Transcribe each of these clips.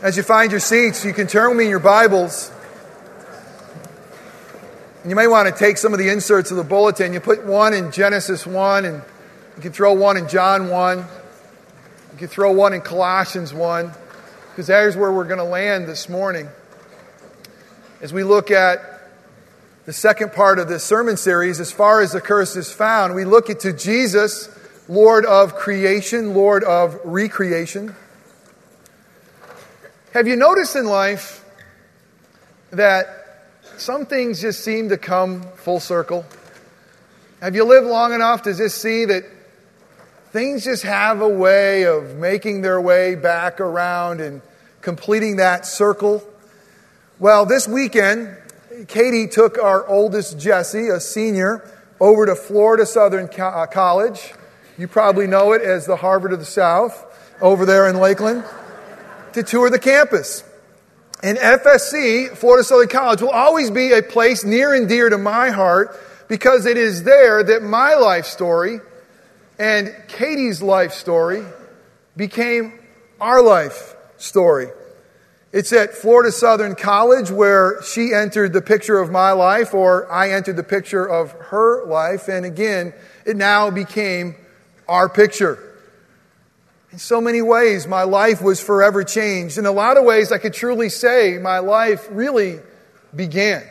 As you find your seats, you can turn with me in your Bibles. And you may want to take some of the inserts of the bulletin. You put one in Genesis 1, and you can throw one in John 1. You can throw one in Colossians 1, because that is where we're going to land this morning. As we look at the second part of this sermon series, as far as the curse is found, we look to Jesus, Lord of creation, Lord of recreation. Have you noticed in life that some things just seem to come full circle? Have you lived long enough to just see that things just have a way of making their way back around and completing that circle? Well, this weekend, Katie took our oldest Jesse, a senior, over to Florida Southern uh, College. You probably know it as the Harvard of the South over there in Lakeland to tour the campus. And FSC, Florida Southern College, will always be a place near and dear to my heart because it is there that my life story and Katie's life story became our life story. It's at Florida Southern College where she entered the picture of my life, or I entered the picture of her life, and again, it now became our picture. In so many ways, my life was forever changed. In a lot of ways, I could truly say my life really began.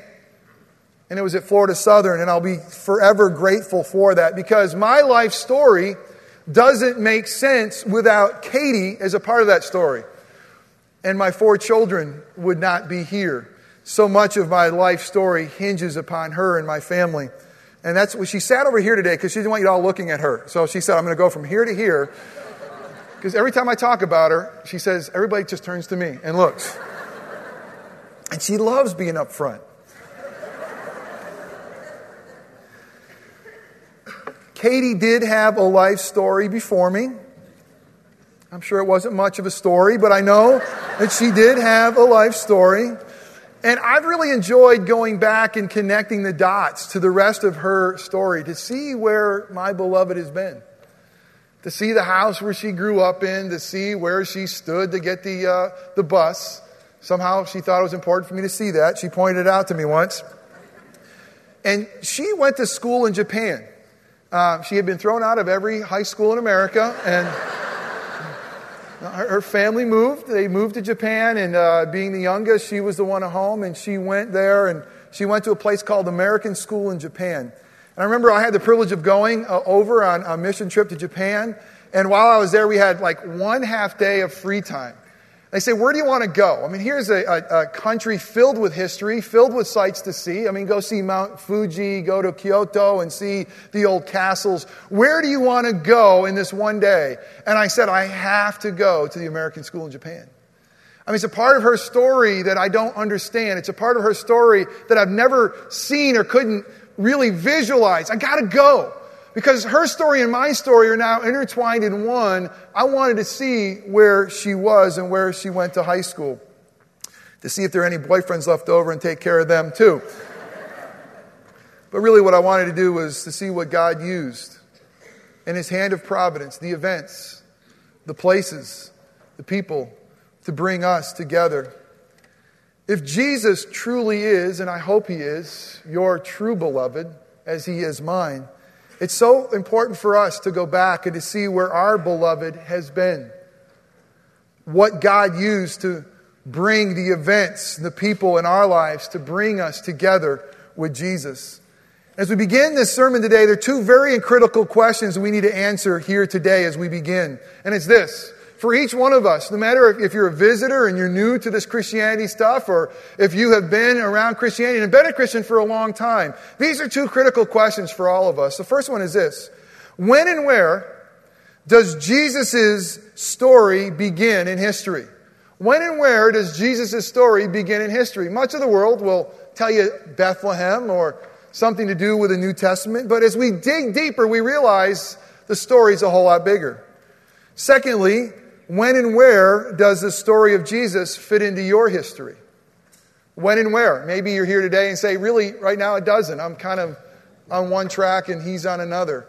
And it was at Florida Southern, and I'll be forever grateful for that because my life story doesn't make sense without Katie as a part of that story. And my four children would not be here. So much of my life story hinges upon her and my family. And that's what she sat over here today because she didn't want you all looking at her. So she said, I'm going to go from here to here because every time I talk about her, she says, everybody just turns to me and looks. and she loves being up front. Katie did have a life story before me. I'm sure it wasn't much of a story, but I know that she did have a life story. And I've really enjoyed going back and connecting the dots to the rest of her story to see where my beloved has been to see the house where she grew up in, to see where she stood to get the, uh, the bus. Somehow she thought it was important for me to see that. She pointed it out to me once. And she went to school in Japan. Uh, she had been thrown out of every high school in America, and her, her family moved. They moved to Japan, and uh, being the youngest, she was the one at home, and she went there, and she went to a place called American School in Japan. And I remember I had the privilege of going uh, over on a mission trip to Japan. And while I was there, we had like one half day of free time. They say, Where do you want to go? I mean, here's a, a, a, country filled with history, filled with sights to see. I mean, go see Mount Fuji, go to Kyoto and see the old castles. Where do you want to go in this one day? And I said, I have to go to the American school in Japan. I mean, it's a part of her story that I don't understand. It's a part of her story that I've never seen or couldn't really visualize. I got to go. Because her story and my story are now intertwined in one. I wanted to see where she was and where she went to high school. To see if there are any boyfriends left over and take care of them too. but really, what I wanted to do was to see what God used in His hand of providence, the events, the places, the people to bring us together if Jesus truly is, and I hope he is, your true beloved, as he is mine, it's so important for us to go back and to see where our beloved has been. What God used to bring the events, the people in our lives to bring us together with Jesus. As we begin this sermon today, there are two very critical questions we need to answer here today as we begin. And it's this for each one of us, no matter if you're a visitor and you're new to this Christianity stuff, or if you have been around Christianity and been a Christian for a long time. These are two critical questions for all of us. The first one is this When and where does Jesus' story begin in history? When and where does Jesus' story begin in history? Much of the world will tell you Bethlehem or something to do with the New Testament, but as we dig deeper, we realize the story is a whole lot bigger. Secondly, when and where does the story of Jesus fit into your history? When and where? Maybe you're here today and say, really, right now it doesn't. I'm kind of on one track and he's on another.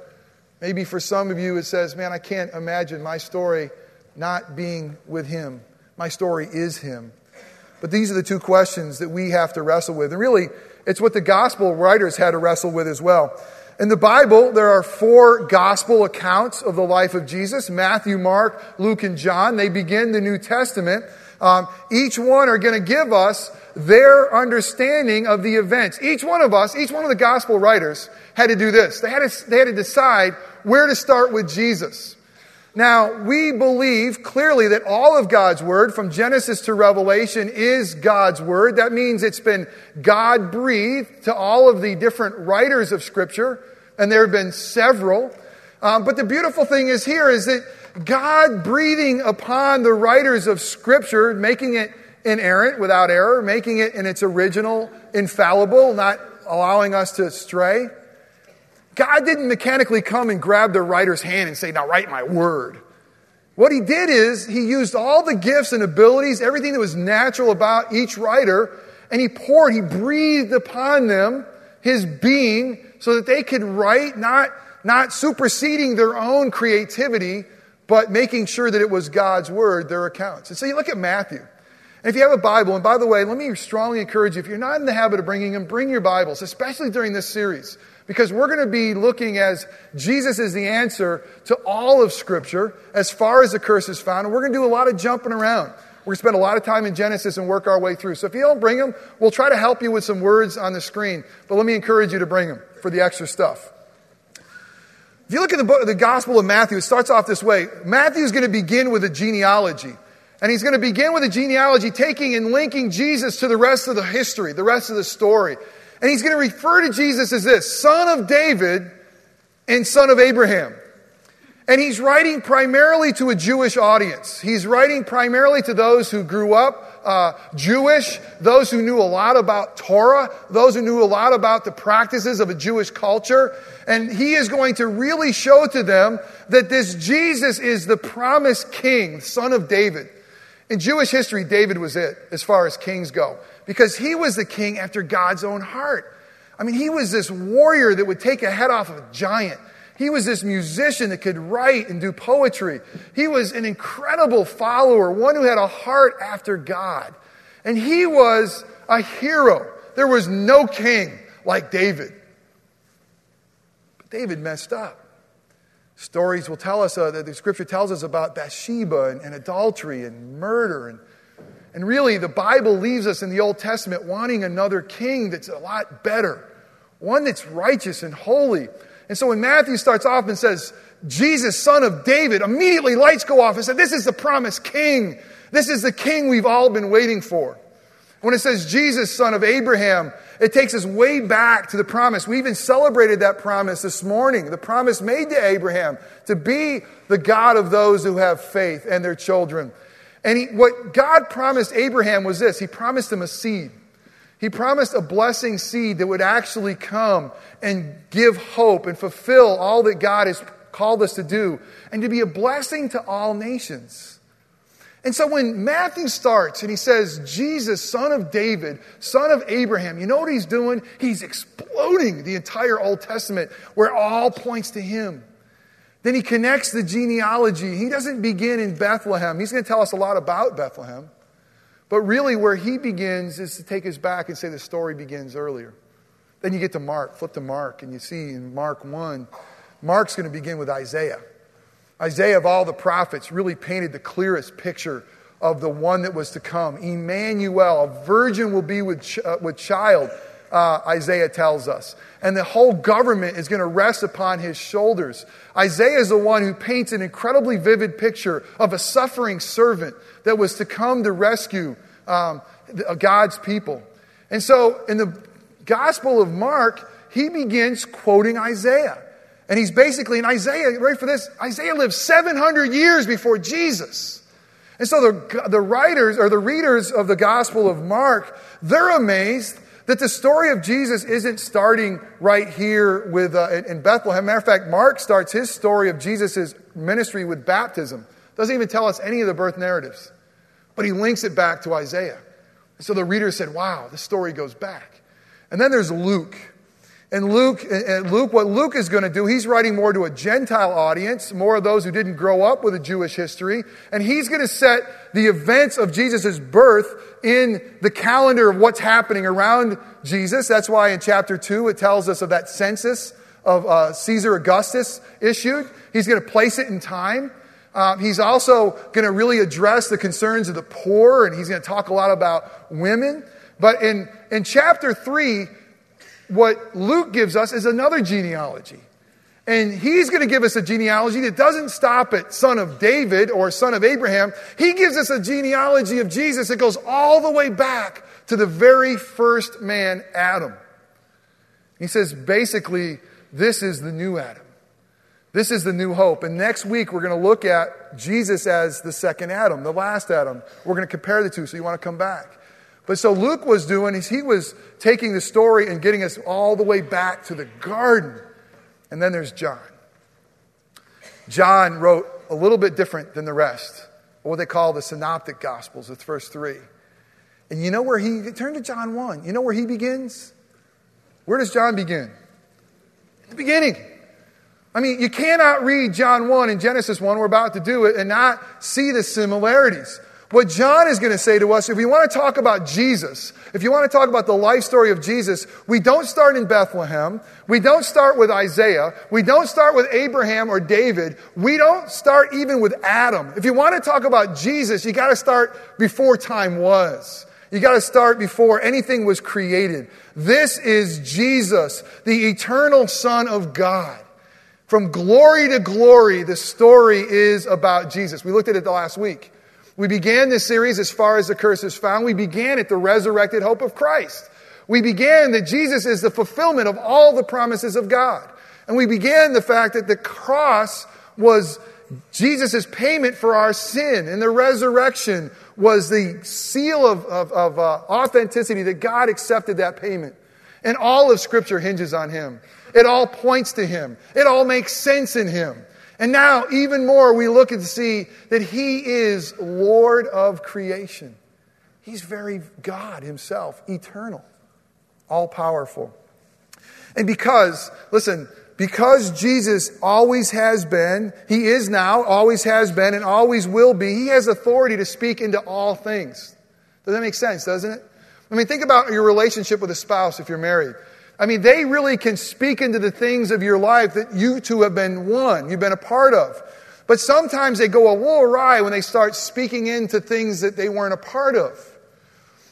Maybe for some of you it says, man, I can't imagine my story not being with him, My story is him. But these are the two questions that we have to wrestle with. And really, it's what the gospel writers had to wrestle with as well. In the Bible, there are four gospel accounts of the life of Jesus Matthew, Mark, Luke, and John. They begin the New Testament. Um, each one are going to give us their understanding of the events. Each one of us, each one of the gospel writers had to do this. They had to, they had to decide where to start with Jesus. Now, we believe clearly that all of God's Word, from Genesis to Revelation, is God's Word. That means it's been God breathed to all of the different writers of Scripture, and there have been several. Um, but the beautiful thing is here is that God breathing upon the writers of Scripture, making it inerrant, without error, making it in its original, infallible, not allowing us to stray. God didn't mechanically come and grab the writer's hand and say, Now write my word. What he did is he used all the gifts and abilities, everything that was natural about each writer, and he poured, he breathed upon them his being so that they could write, not, not superseding their own creativity, but making sure that it was God's word, their accounts. And so you look at Matthew. And if you have a Bible, and by the way, let me strongly encourage you, if you're not in the habit of bringing them, bring your Bibles, especially during this series. Because we're going to be looking as Jesus is the answer to all of Scripture as far as the curse is found. And we're going to do a lot of jumping around. We're going to spend a lot of time in Genesis and work our way through. So if you don't bring them, we'll try to help you with some words on the screen. But let me encourage you to bring them for the extra stuff. If you look at the, book, the Gospel of Matthew, it starts off this way. Matthew is going to begin with a genealogy. And he's going to begin with a genealogy, taking and linking Jesus to the rest of the history, the rest of the story. And he's going to refer to Jesus as this son of David and son of Abraham. And he's writing primarily to a Jewish audience. He's writing primarily to those who grew up uh, Jewish, those who knew a lot about Torah, those who knew a lot about the practices of a Jewish culture. And he is going to really show to them that this Jesus is the promised king, son of David. In Jewish history, David was it as far as kings go because he was the king after God's own heart. I mean, he was this warrior that would take a head off of a giant. He was this musician that could write and do poetry. He was an incredible follower, one who had a heart after God. And he was a hero. There was no king like David. But David messed up. Stories will tell us uh, that the scripture tells us about Bathsheba and, and adultery and murder and and really, the Bible leaves us in the Old Testament wanting another king that's a lot better, one that's righteous and holy. And so when Matthew starts off and says, Jesus, son of David, immediately lights go off and said, This is the promised king. This is the king we've all been waiting for. When it says Jesus, son of Abraham, it takes us way back to the promise. We even celebrated that promise this morning, the promise made to Abraham to be the God of those who have faith and their children. And he, what God promised Abraham was this He promised him a seed. He promised a blessing seed that would actually come and give hope and fulfill all that God has called us to do and to be a blessing to all nations. And so when Matthew starts and he says, Jesus, son of David, son of Abraham, you know what he's doing? He's exploding the entire Old Testament where all points to him. Then he connects the genealogy. He doesn't begin in Bethlehem. He's going to tell us a lot about Bethlehem. But really, where he begins is to take us back and say the story begins earlier. Then you get to Mark, flip to Mark, and you see in Mark 1, Mark's going to begin with Isaiah. Isaiah, of all the prophets, really painted the clearest picture of the one that was to come. Emmanuel, a virgin will be with, ch- uh, with child uh, Isaiah tells us. And the whole government is going to rest upon his shoulders. Isaiah is the one who paints an incredibly vivid picture of a suffering servant that was to come to rescue um, uh, God's people. And so in the Gospel of Mark, he begins quoting Isaiah. And he's basically in Isaiah, ready for this? Isaiah lived 700 years before Jesus. And so the, the writers or the readers of the Gospel of Mark, they're amazed that the story of Jesus isn't starting right here with, uh, in Bethlehem. Matter of fact, Mark starts his story of Jesus' ministry with baptism. Doesn't even tell us any of the birth narratives, but he links it back to Isaiah. So the reader said, wow, the story goes back. And then there's Luke. And Luke, and Luke, what Luke is going to do, he's writing more to a Gentile audience, more of those who didn't grow up with a Jewish history. And he's going to set the events of Jesus' birth in the calendar of what's happening around Jesus. That's why in chapter 2 it tells us of that census of uh, Caesar Augustus issued. He's going to place it in time. Uh, he's also going to really address the concerns of the poor, and he's going to talk a lot about women. But in, in chapter 3, what Luke gives us is another genealogy. And he's going to give us a genealogy that doesn't stop at son of David or son of Abraham. He gives us a genealogy of Jesus that goes all the way back to the very first man, Adam. He says basically, this is the new Adam. This is the new hope. And next week, we're going to look at Jesus as the second Adam, the last Adam. We're going to compare the two, so you want to come back. But so Luke was doing is he was taking the story and getting us all the way back to the garden. And then there's John. John wrote a little bit different than the rest, what they call the synoptic gospels, the first three. And you know where he turn to John 1. You know where he begins? Where does John begin? In the beginning. I mean, you cannot read John 1 and Genesis 1, we're about to do it, and not see the similarities. What John is going to say to us, if you want to talk about Jesus, if you want to talk about the life story of Jesus, we don't start in Bethlehem. We don't start with Isaiah. We don't start with Abraham or David. We don't start even with Adam. If you want to talk about Jesus, you got to start before time was. You got to start before anything was created. This is Jesus, the eternal Son of God. From glory to glory, the story is about Jesus. We looked at it the last week. We began this series as far as the curse is found. We began at the resurrected hope of Christ. We began that Jesus is the fulfillment of all the promises of God. And we began the fact that the cross was Jesus' payment for our sin, and the resurrection was the seal of, of, of uh, authenticity that God accepted that payment. And all of Scripture hinges on Him. It all points to Him. It all makes sense in Him. And now, even more, we look and see that He is Lord of creation. He's very God Himself, eternal, all powerful. And because, listen, because Jesus always has been, He is now, always has been, and always will be, He has authority to speak into all things. Does that make sense, doesn't it? I mean, think about your relationship with a spouse if you're married. I mean, they really can speak into the things of your life that you two have been one, you've been a part of. But sometimes they go a little awry when they start speaking into things that they weren't a part of.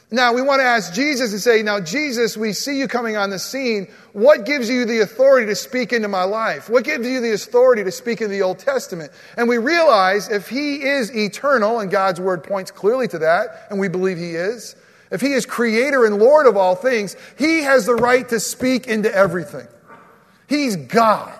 Now, we want to ask Jesus and say, Now, Jesus, we see you coming on the scene. What gives you the authority to speak into my life? What gives you the authority to speak in the Old Testament? And we realize if He is eternal, and God's Word points clearly to that, and we believe He is, if he is creator and Lord of all things, he has the right to speak into everything. He's God.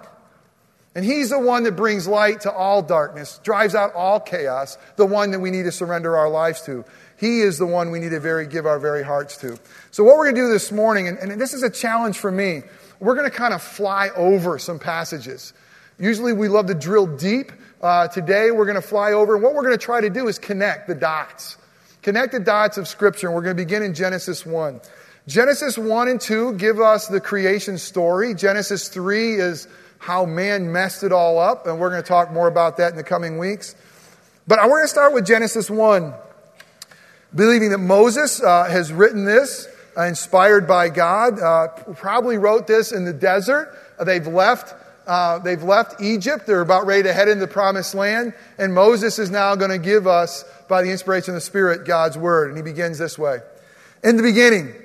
And he's the one that brings light to all darkness, drives out all chaos, the one that we need to surrender our lives to. He is the one we need to very give our very hearts to. So, what we're going to do this morning, and, and this is a challenge for me, we're going to kind of fly over some passages. Usually we love to drill deep. Uh, today we're going to fly over, and what we're going to try to do is connect the dots. Connect the dots of Scripture, and we're going to begin in Genesis 1. Genesis 1 and 2 give us the creation story. Genesis 3 is how man messed it all up, and we're going to talk more about that in the coming weeks. But we're going to start with Genesis 1, believing that Moses uh, has written this, uh, inspired by God, uh, probably wrote this in the desert. They've left. Uh, they've left Egypt. They're about ready to head into the promised land. And Moses is now going to give us by the inspiration of the Spirit, God's Word. And he begins this way In the beginning,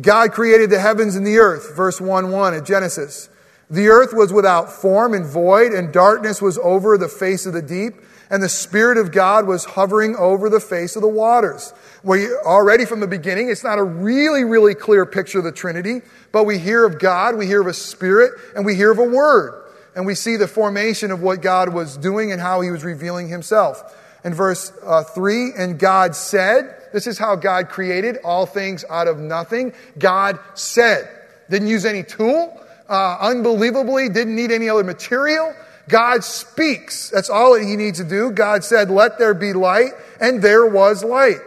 God created the heavens and the earth, verse 1 1 of Genesis. The earth was without form and void, and darkness was over the face of the deep, and the Spirit of God was hovering over the face of the waters. We already from the beginning, it's not a really, really clear picture of the Trinity, but we hear of God, we hear of a Spirit, and we hear of a Word. And we see the formation of what God was doing and how He was revealing Himself in verse uh, 3 and God said, this is how God created all things out of nothing. God said, didn't use any tool, uh, unbelievably, didn't need any other material. God speaks. That's all that he needs to do. God said, let there be light, and there was light.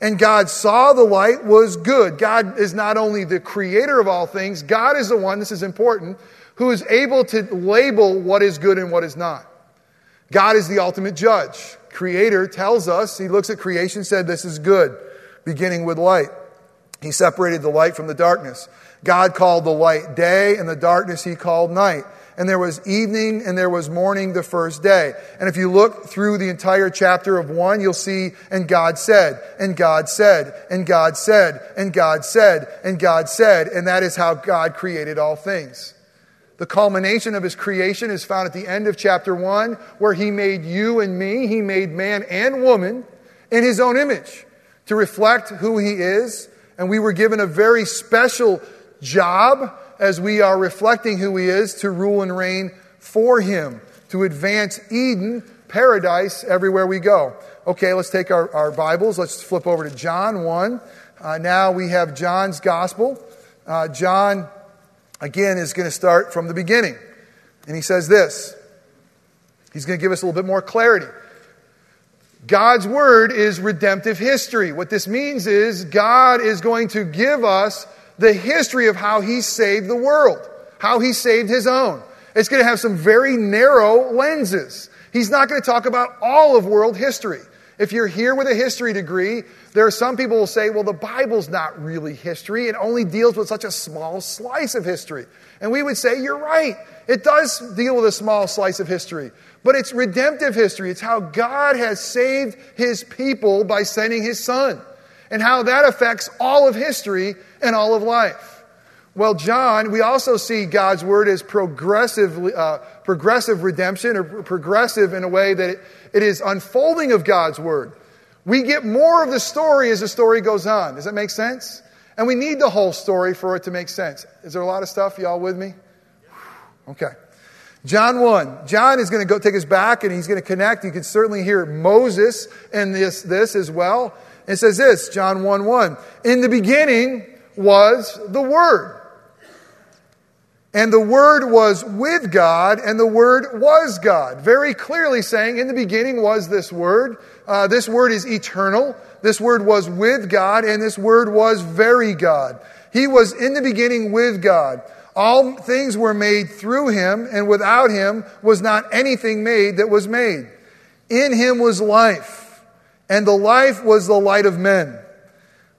And God saw the light was good. God is not only the creator of all things, God is the one, this is important, who is able to label what is good and what is not. God is the ultimate judge. Creator tells us, he looks at creation, said, This is good, beginning with light. He separated the light from the darkness. God called the light day, and the darkness he called night. And there was evening and there was morning the first day. And if you look through the entire chapter of one, you'll see, and God said, and God said, and God said, and God said, and God said, and that is how God created all things. The culmination of his creation is found at the end of chapter 1, where he made you and me, he made man and woman in his own image to reflect who he is. And we were given a very special job as we are reflecting who he is to rule and reign for him, to advance Eden, paradise, everywhere we go. Okay, let's take our, our Bibles. Let's flip over to John 1. Uh, now we have John's Gospel. Uh, John again, is going to start from the beginning. And he says this He's going to give us a little bit more clarity. God's word is redemptive history. What this means is God is going to give us the history of how he saved the world, how he saved his own. It's going to have some very narrow lenses. He's not going to talk about all of world history. If you're here with a history degree, there are some people who will say, well, the Bible's not really history. It only deals with such a small slice of history. And we would say, you're right. It does deal with a small slice of history. But it's redemptive history. It's how God has saved his people by sending his son. And how that affects all of history and all of life. Well, John, we also see God's word as progressive, uh, progressive redemption or progressive in a way that it, it is unfolding of God's word. We get more of the story as the story goes on. Does that make sense? And we need the whole story for it to make sense. Is there a lot of stuff? Y'all with me? Okay. John 1. John is going to go take us back and he's going to connect. You can certainly hear Moses in this, this as well. It says this, John 1 1. In the beginning was the Word. And the Word was with God, and the Word was God. Very clearly saying, in the beginning was this Word. Uh, this Word is eternal. This Word was with God, and this Word was very God. He was in the beginning with God. All things were made through Him, and without Him was not anything made that was made. In Him was life, and the life was the light of men.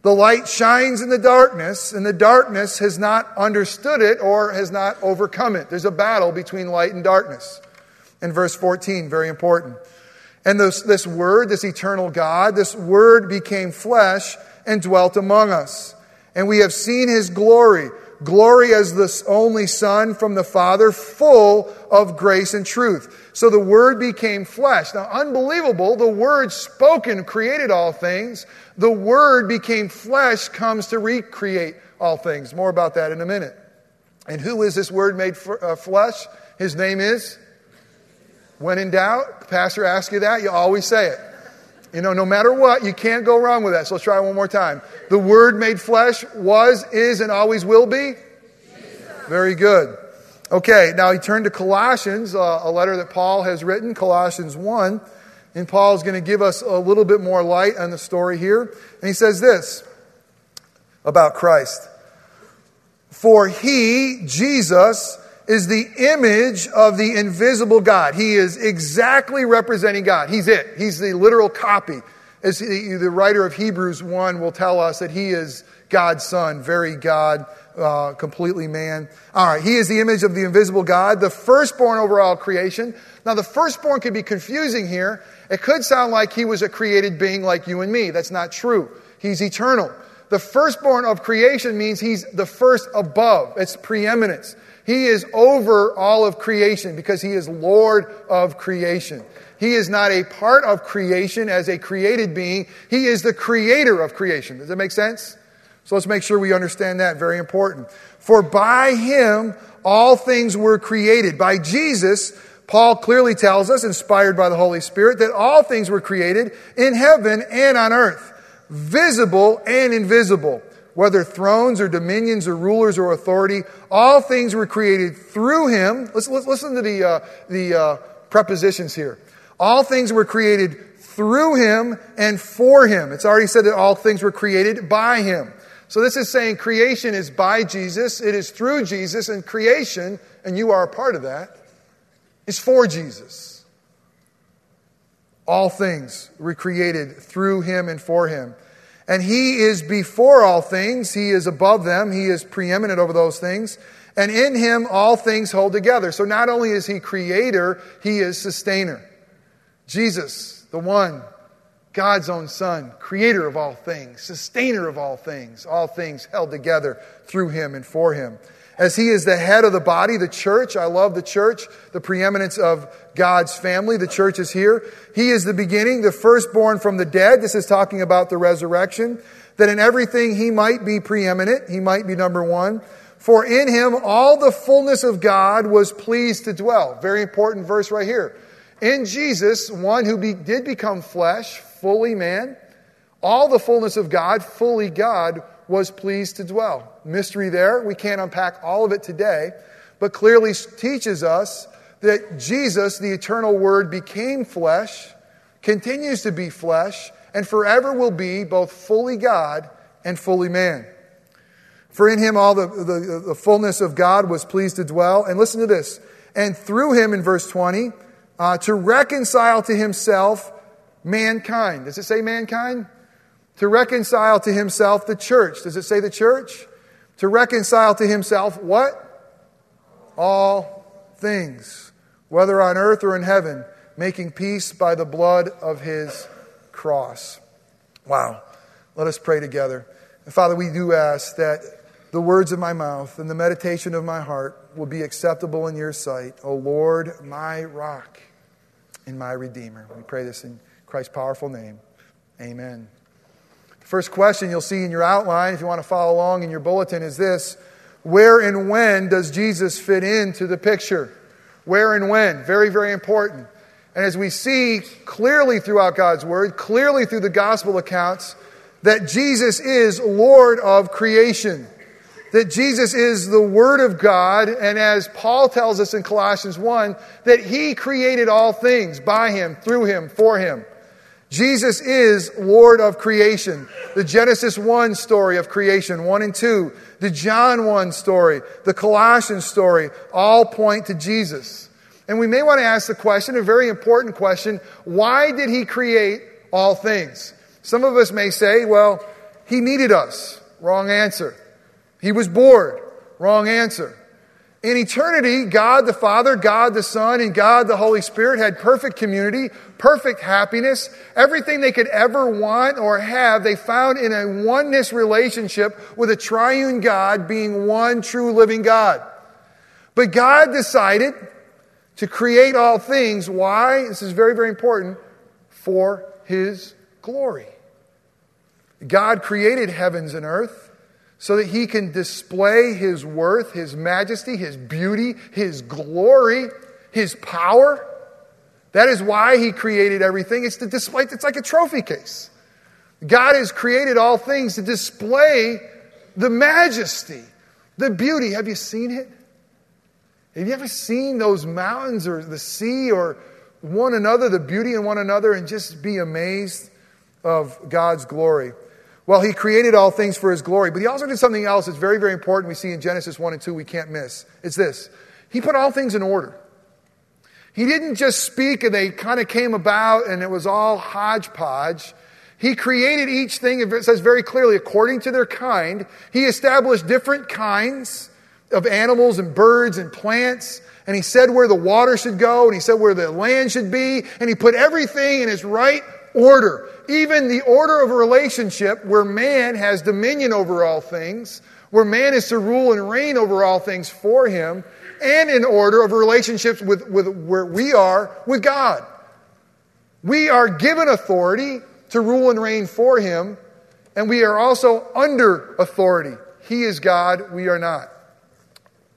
The light shines in the darkness, and the darkness has not understood it or has not overcome it. There's a battle between light and darkness. In verse 14, very important. And this, this word, this eternal God, this word became flesh and dwelt among us. And we have seen his glory glory as the only Son from the Father, full of grace and truth. So the Word became flesh. Now, unbelievable, the Word spoken created all things. The Word became flesh comes to recreate all things. More about that in a minute. And who is this Word made uh, flesh? His name is? When in doubt, pastor asks you that, you always say it. You know, no matter what, you can't go wrong with that. So let's try one more time. The Word made flesh was, is, and always will be? Very good. Okay, now he turned to Colossians, uh, a letter that Paul has written, Colossians 1. And Paul is going to give us a little bit more light on the story here. And he says this about Christ For he, Jesus, is the image of the invisible God. He is exactly representing God. He's it. He's the literal copy. As the, the writer of Hebrews 1 will tell us that he is God's son, very God, uh, completely man. All right, he is the image of the invisible God, the firstborn over all creation. Now, the firstborn could be confusing here. It could sound like he was a created being like you and me. That's not true. He's eternal. The firstborn of creation means he's the first above. It's preeminence. He is over all of creation because he is Lord of creation. He is not a part of creation as a created being. He is the creator of creation. Does that make sense? So let's make sure we understand that. Very important. For by him all things were created. By Jesus, Paul clearly tells us, inspired by the Holy Spirit, that all things were created in heaven and on earth, visible and invisible whether thrones or dominions or rulers or authority, all things were created through him. Let's, listen to the, uh, the uh, prepositions here. All things were created through him and for him. It's already said that all things were created by him. So this is saying creation is by Jesus, it is through Jesus, and creation, and you are a part of that, is for Jesus. All things were created through him and for him. And he is before all things, he is above them, he is preeminent over those things. And in him all things hold together. So not only is he creator, he is sustainer. Jesus, the one, God's own Son, creator of all things, sustainer of all things, all things held together through him and for him. As he is the head of the body, the church, I love the church, the preeminence of God's family. The church is here. He is the beginning, the firstborn from the dead. This is talking about the resurrection. That in everything he might be preeminent, he might be number one. For in him all the fullness of God was pleased to dwell. Very important verse right here. In Jesus, one who be, did become flesh, fully man, all the fullness of God, fully God, was pleased to dwell. Mystery there. We can't unpack all of it today, but clearly teaches us that Jesus, the eternal Word, became flesh, continues to be flesh, and forever will be both fully God and fully man. For in him all the, the, the, fullness of God was pleased to dwell. And listen to this. And through him, in verse 20, uh, to reconcile to himself mankind. Does it say mankind? To reconcile to himself the church. Does it say the church? To reconcile to himself what? All things, whether on earth or in heaven, making peace by the blood of his cross. Wow. Let us pray together. Father, we do ask that the words of my mouth and the meditation of my heart will be acceptable in your sight, O Lord, my rock and my redeemer. We pray this in Christ's powerful name. Amen. First question you'll see in your outline, if you want to follow along in your bulletin, is this Where and when does Jesus fit into the picture? Where and when? Very, very important. And as we see clearly throughout God's Word, clearly through the gospel accounts, that Jesus is Lord of creation. That Jesus is the Word of God, and as Paul tells us in Colossians 1, that He created all things by Him, through Him, for Him. Jesus is Lord of creation. The Genesis 1 story of creation, 1 and 2, the John 1 story, the Colossians story, all point to Jesus. And we may want to ask the question, a very important question, why did he create all things? Some of us may say, well, he needed us. Wrong answer. He was bored. Wrong answer. In eternity, God the Father, God the Son, and God the Holy Spirit had perfect community, perfect happiness. Everything they could ever want or have, they found in a oneness relationship with a triune God being one true living God. But God decided to create all things. Why? This is very, very important. For His glory. God created heavens and earth so that he can display his worth, his majesty, his beauty, his glory, his power. That is why he created everything. It's to display, it's like a trophy case. God has created all things to display the majesty, the beauty. Have you seen it? Have you ever seen those mountains or the sea or one another, the beauty in one another, and just be amazed of God's glory? Well, he created all things for his glory, but he also did something else that's very, very important we see in Genesis 1 and 2 we can't miss. It's this He put all things in order. He didn't just speak and they kind of came about and it was all hodgepodge. He created each thing, it says very clearly, according to their kind. He established different kinds of animals and birds and plants. And he said where the water should go, and he said where the land should be, and he put everything in its right order. Even the order of a relationship where man has dominion over all things, where man is to rule and reign over all things for him, and in order of relationships with, with where we are with God. We are given authority to rule and reign for him, and we are also under authority. He is God, we are not.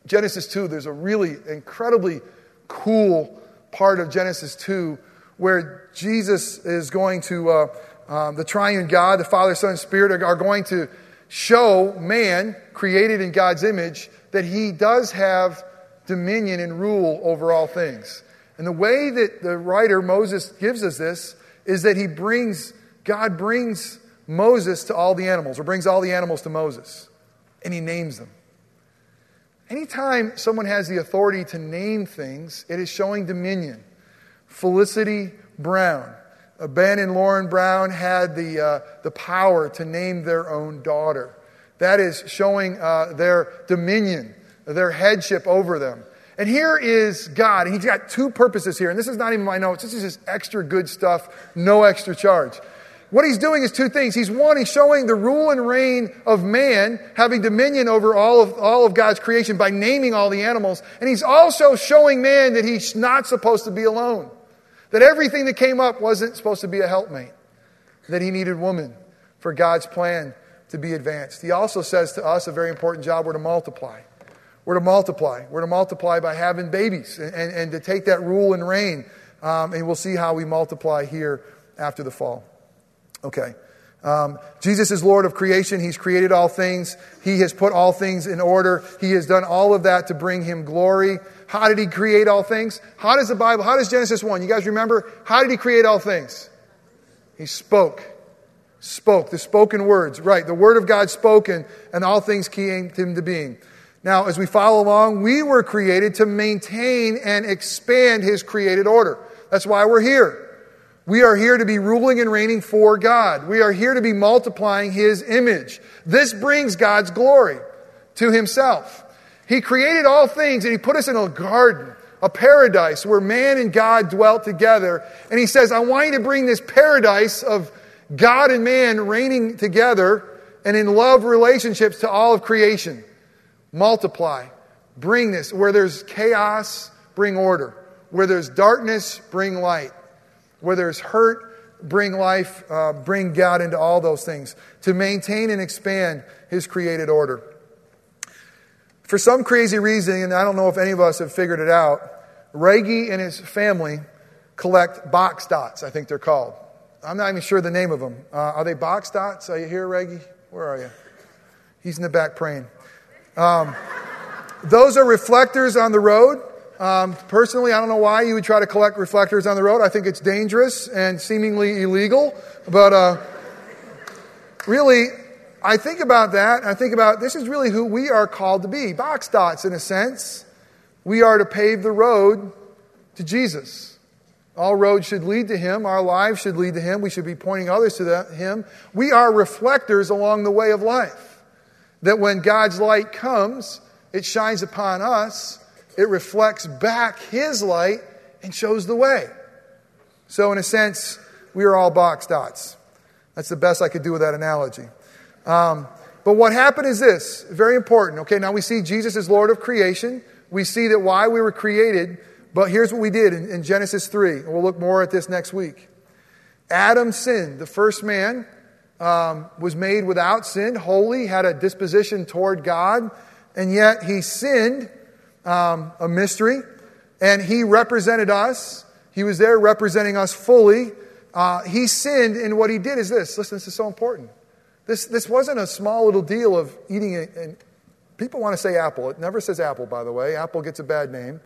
Genesis 2, there's a really incredibly cool part of Genesis 2 where Jesus is going to, uh, um, the triune God, the Father, Son, and Spirit are, are going to show man, created in God's image, that he does have dominion and rule over all things. And the way that the writer Moses gives us this is that he brings, God brings Moses to all the animals, or brings all the animals to Moses, and he names them. Anytime someone has the authority to name things, it is showing dominion. Felicity Brown. Ben and Lauren Brown had the, uh, the power to name their own daughter. That is showing uh, their dominion, their headship over them. And here is God, and He's got two purposes here. And this is not even my notes, this is just extra good stuff, no extra charge. What he's doing is two things. He's one, he's showing the rule and reign of man, having dominion over all of, all of God's creation by naming all the animals. And he's also showing man that he's not supposed to be alone. That everything that came up wasn't supposed to be a helpmate. That he needed woman for God's plan to be advanced. He also says to us a very important job we're to multiply. We're to multiply. We're to multiply by having babies and, and, and to take that rule and reign. Um, and we'll see how we multiply here after the fall. Okay. Um, Jesus is Lord of creation. He's created all things. He has put all things in order. He has done all of that to bring him glory. How did he create all things? How does the Bible, how does Genesis 1? You guys remember? How did he create all things? He spoke. Spoke. The spoken words. Right. The word of God spoken, and all things came into being. Now, as we follow along, we were created to maintain and expand his created order. That's why we're here. We are here to be ruling and reigning for God. We are here to be multiplying His image. This brings God's glory to Himself. He created all things and He put us in a garden, a paradise where man and God dwelt together. And He says, I want you to bring this paradise of God and man reigning together and in love relationships to all of creation. Multiply. Bring this. Where there's chaos, bring order. Where there's darkness, bring light. Where there's hurt, bring life, uh, bring God into all those things to maintain and expand His created order. For some crazy reason, and I don't know if any of us have figured it out, Reggie and his family collect box dots, I think they're called. I'm not even sure the name of them. Uh, are they box dots? Are you here, Reggie? Where are you? He's in the back praying. Um, those are reflectors on the road um, personally, I don't know why you would try to collect reflectors on the road. I think it's dangerous and seemingly illegal. But uh, really, I think about that. I think about this is really who we are called to be box dots, in a sense. We are to pave the road to Jesus. All roads should lead to Him. Our lives should lead to Him. We should be pointing others to that, Him. We are reflectors along the way of life. That when God's light comes, it shines upon us it reflects back His light and shows the way. So, in a sense, we are all box dots. That's the best I could do with that analogy. Um, but what happened is this very important. Okay, now we see Jesus is Lord of creation. We see that why we were created. But here's what we did in, in Genesis 3. And We'll look more at this next week. Adam sinned. The first man um, was made without sin, holy, had a disposition toward God, and yet he sinned um, a mystery, and he represented us. He was there representing us fully. Uh, he sinned, and what he did is this. Listen, this is so important. This, this wasn't a small little deal of eating it. And people want to say apple. It never says apple, by the way. Apple gets a bad name.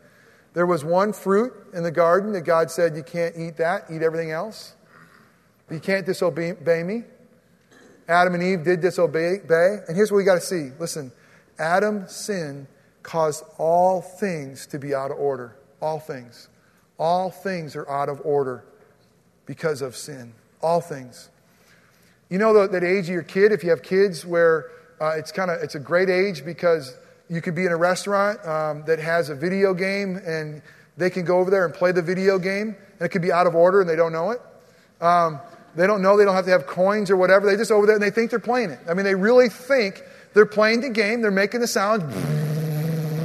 There was one fruit in the garden that God said, You can't eat that, eat everything else. You can't disobey me. Adam and Eve did disobey. And here's what we got to see. Listen, Adam sinned caused all things to be out of order. All things. All things are out of order because of sin. All things. You know that age of your kid, if you have kids where uh, it's kind of it's a great age because you could be in a restaurant um, that has a video game and they can go over there and play the video game and it could be out of order and they don't know it. Um, they don't know they don't have to have coins or whatever. They just over there and they think they're playing it. I mean, they really think they're playing the game. They're making the sound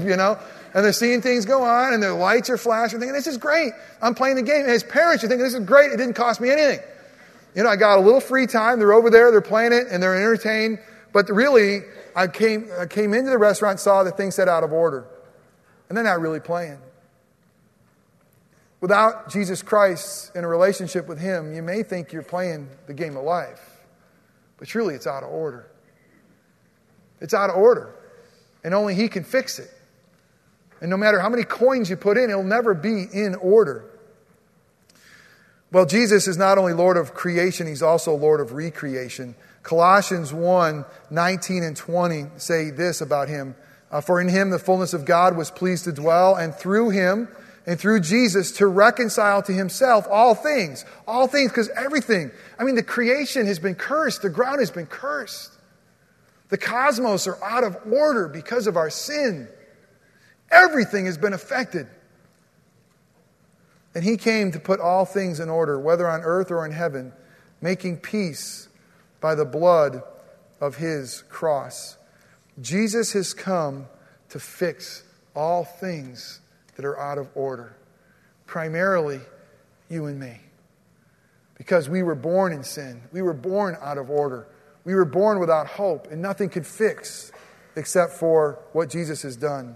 you know, and they're seeing things go on and their lights are flashing, thinking, this is great. I'm playing the game. And as parents, you're thinking, this is great. It didn't cost me anything. You know, I got a little free time. They're over there, they're playing it, and they're entertained. But really, I came, I came into the restaurant, saw the things set out of order. And they're not really playing. Without Jesus Christ in a relationship with Him, you may think you're playing the game of life. But truly, it's out of order. It's out of order. And only He can fix it. And no matter how many coins you put in, it'll never be in order. Well, Jesus is not only Lord of creation, he's also Lord of recreation. Colossians 1 19 and 20 say this about him uh, For in him the fullness of God was pleased to dwell, and through him and through Jesus to reconcile to himself all things. All things, because everything, I mean, the creation has been cursed, the ground has been cursed. The cosmos are out of order because of our sin. Everything has been affected. And he came to put all things in order, whether on earth or in heaven, making peace by the blood of his cross. Jesus has come to fix all things that are out of order, primarily you and me. Because we were born in sin, we were born out of order, we were born without hope, and nothing could fix except for what Jesus has done.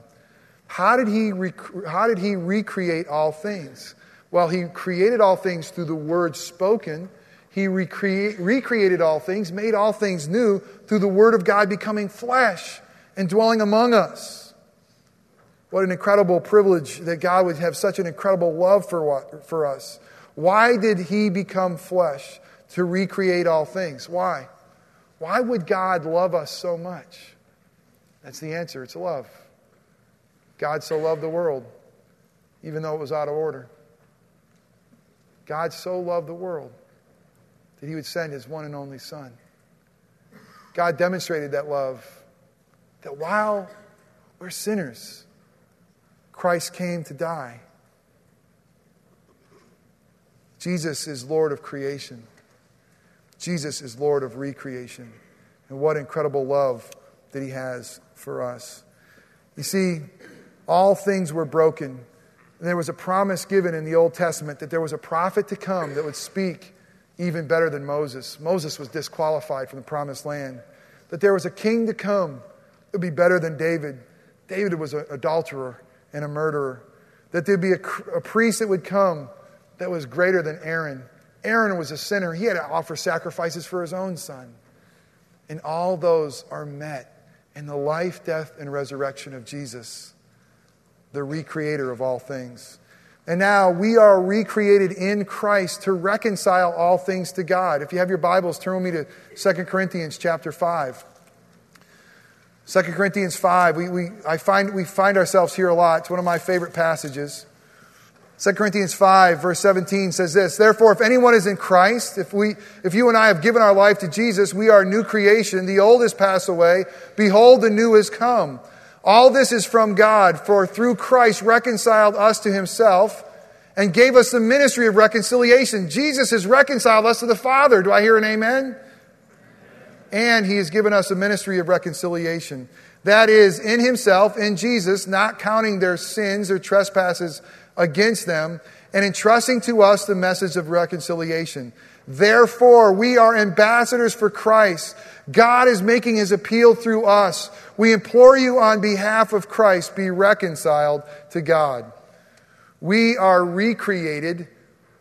How did he, rec- how did he recreate all things? Well, he created all things through the word spoken. He recre- recreated all things, made all things new through the word of God becoming flesh and dwelling among us. What an incredible privilege that God would have such an incredible love for, what, for us. Why did he become flesh? To recreate all things. Why? Why would God love us so much? That's the answer it's love. God so loved the world, even though it was out of order. God so loved the world that he would send his one and only Son. God demonstrated that love, that while we're sinners, Christ came to die. Jesus is Lord of creation. Jesus is Lord of recreation. And what incredible love that he has for us. You see, all things were broken and there was a promise given in the Old Testament that there was a prophet to come that would speak even better than Moses. Moses was disqualified from the promised land. That there was a king to come that would be better than David. David was an adulterer and a murderer. That there'd be a, a priest that would come that was greater than Aaron. Aaron was a sinner. He had to offer sacrifices for his own son. And all those are met in the life, death, and resurrection of Jesus the recreator of all things. And now we are recreated in Christ to reconcile all things to God. If you have your Bibles, turn with me to 2 Corinthians chapter 5. 2 Corinthians 5, we, we, I find, we find ourselves here a lot. It's one of my favorite passages. 2 Corinthians 5, verse 17 says this Therefore, if anyone is in Christ, if, we, if you and I have given our life to Jesus, we are a new creation. The old has passed away. Behold, the new has come. All this is from God, for through Christ reconciled us to himself and gave us the ministry of reconciliation. Jesus has reconciled us to the Father. Do I hear an amen? And he has given us a ministry of reconciliation. That is, in himself, in Jesus, not counting their sins or trespasses against them, and entrusting to us the message of reconciliation. Therefore, we are ambassadors for Christ. God is making his appeal through us. We implore you on behalf of Christ, be reconciled to God. We are recreated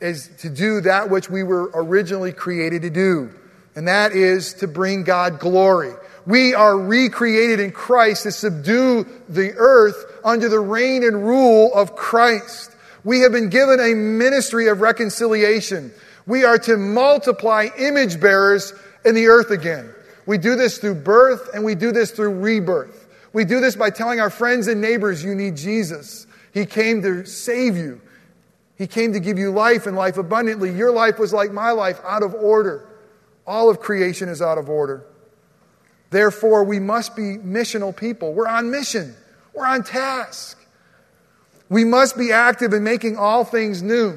as to do that which we were originally created to do, and that is to bring God glory. We are recreated in Christ to subdue the earth under the reign and rule of Christ. We have been given a ministry of reconciliation. We are to multiply image bearers in the earth again. We do this through birth and we do this through rebirth. We do this by telling our friends and neighbors, you need Jesus. He came to save you. He came to give you life and life abundantly. Your life was like my life, out of order. All of creation is out of order. Therefore, we must be missional people. We're on mission, we're on task. We must be active in making all things new.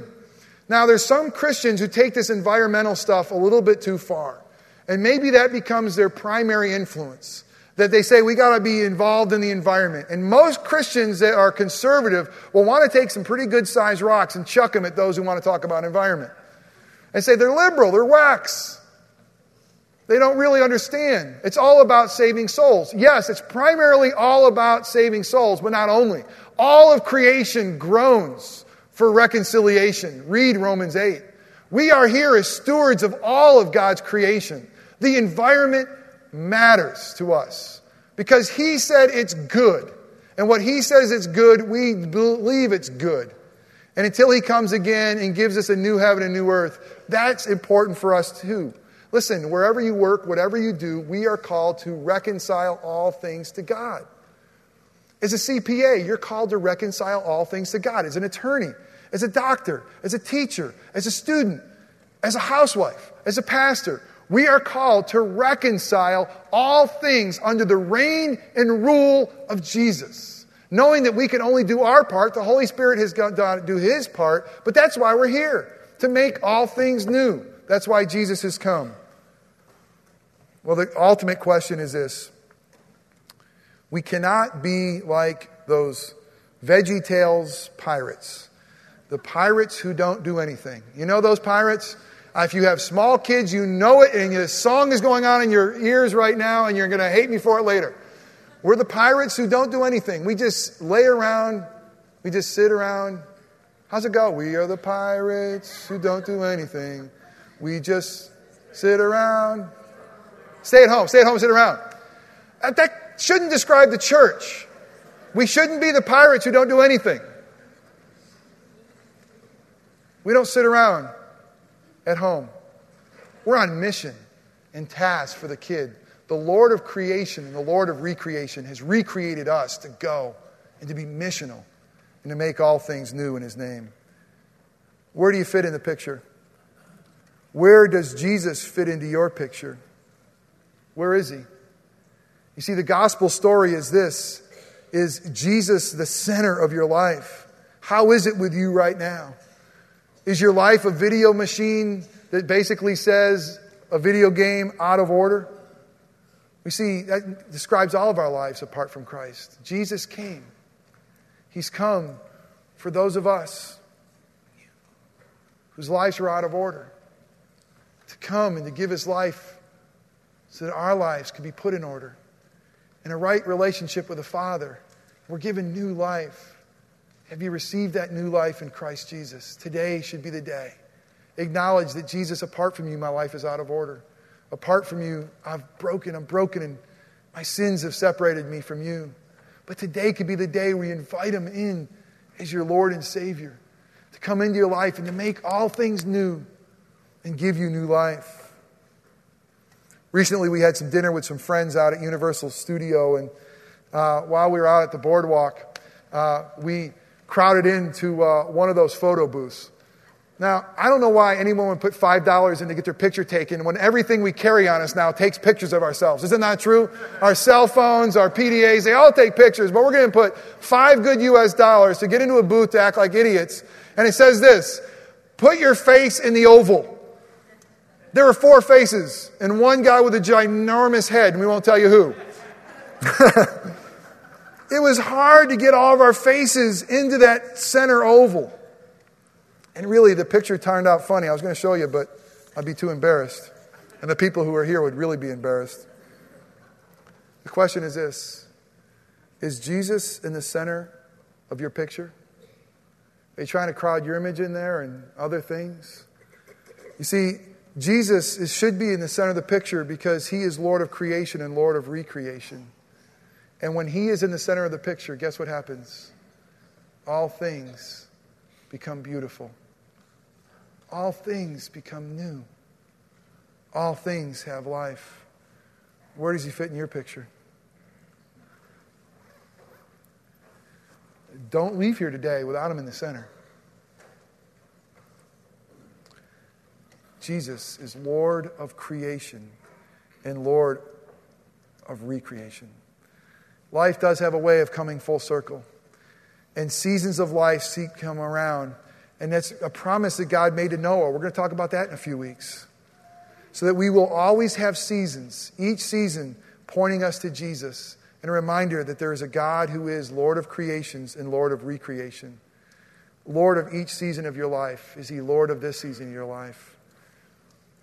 Now, there's some Christians who take this environmental stuff a little bit too far. And maybe that becomes their primary influence. That they say we got to be involved in the environment. And most Christians that are conservative will want to take some pretty good sized rocks and chuck them at those who want to talk about environment. And say they're liberal, they're wax. They don't really understand. It's all about saving souls. Yes, it's primarily all about saving souls, but not only. All of creation groans for reconciliation. Read Romans 8. We are here as stewards of all of God's creation. The environment matters to us because He said it's good. And what He says it's good, we believe it's good. And until he comes again and gives us a new heaven and new earth, that's important for us too. Listen, wherever you work, whatever you do, we are called to reconcile all things to God. As a CPA, you're called to reconcile all things to God. As an attorney, as a doctor, as a teacher, as a student, as a housewife, as a pastor, we are called to reconcile all things under the reign and rule of Jesus. Knowing that we can only do our part, the Holy Spirit has got to do his part, but that's why we're here, to make all things new. That's why Jesus has come. Well, the ultimate question is this We cannot be like those Veggie Tales pirates, the pirates who don't do anything. You know those pirates? If you have small kids, you know it, and the song is going on in your ears right now, and you're going to hate me for it later. We're the pirates who don't do anything. We just lay around, we just sit around. How's it go? We are the pirates who don't do anything. We just sit around. Stay at home, stay at home, sit around. Uh, that shouldn't describe the church. We shouldn't be the pirates who don't do anything. We don't sit around at home. We're on mission and task for the kid. The Lord of creation and the Lord of recreation has recreated us to go and to be missional and to make all things new in His name. Where do you fit in the picture? Where does Jesus fit into your picture? Where is He? You see, the gospel story is this is Jesus the center of your life? How is it with you right now? Is your life a video machine that basically says a video game out of order? We see that describes all of our lives apart from Christ. Jesus came. He's come for those of us whose lives are out of order to come and to give his life so that our lives can be put in order in a right relationship with the Father. We're given new life. Have you received that new life in Christ Jesus? Today should be the day. Acknowledge that Jesus, apart from you, my life is out of order. Apart from you, I've broken, I'm broken, and my sins have separated me from you. But today could be the day where you invite Him in as your Lord and Savior to come into your life and to make all things new and give you new life. Recently, we had some dinner with some friends out at Universal Studio, and uh, while we were out at the boardwalk, uh, we crowded into uh, one of those photo booths. Now, I don't know why anyone would put $5 in to get their picture taken when everything we carry on us now takes pictures of ourselves. Isn't that true? Our cell phones, our PDAs, they all take pictures, but we're going to put five good US dollars to get into a booth to act like idiots. And it says this put your face in the oval. There were four faces and one guy with a ginormous head, and we won't tell you who. It was hard to get all of our faces into that center oval. And really, the picture turned out funny. I was going to show you, but I'd be too embarrassed. And the people who are here would really be embarrassed. The question is this Is Jesus in the center of your picture? Are you trying to crowd your image in there and other things? You see, Jesus is, should be in the center of the picture because he is Lord of creation and Lord of recreation. And when He is in the center of the picture, guess what happens? All things become beautiful. All things become new. All things have life. Where does He fit in your picture? Don't leave here today without Him in the center. Jesus is Lord of creation and Lord of recreation. Life does have a way of coming full circle. And seasons of life seek come around. And that's a promise that God made to Noah. We're going to talk about that in a few weeks. So that we will always have seasons, each season pointing us to Jesus, and a reminder that there is a God who is Lord of creations and Lord of recreation. Lord of each season of your life. Is He Lord of this season of your life?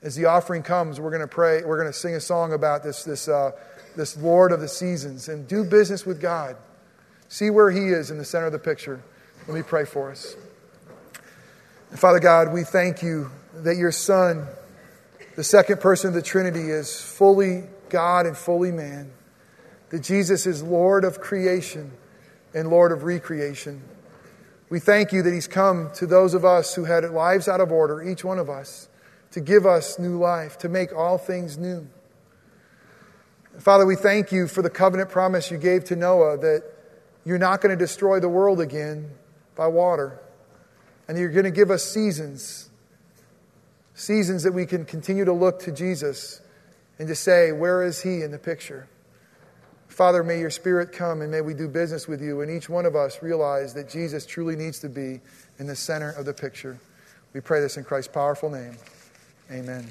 As the offering comes, we're going to pray, we're going to sing a song about this, this uh, this Lord of the seasons, and do business with God. See where He is in the center of the picture. Let me pray for us. And Father God, we thank you that your Son, the second person of the Trinity, is fully God and fully man. That Jesus is Lord of creation and Lord of recreation. We thank you that He's come to those of us who had lives out of order, each one of us, to give us new life, to make all things new. Father, we thank you for the covenant promise you gave to Noah that you're not going to destroy the world again by water, and you're going to give us seasons, seasons that we can continue to look to Jesus and to say, Where is He in the picture? Father, may your Spirit come and may we do business with you, and each one of us realize that Jesus truly needs to be in the center of the picture. We pray this in Christ's powerful name. Amen.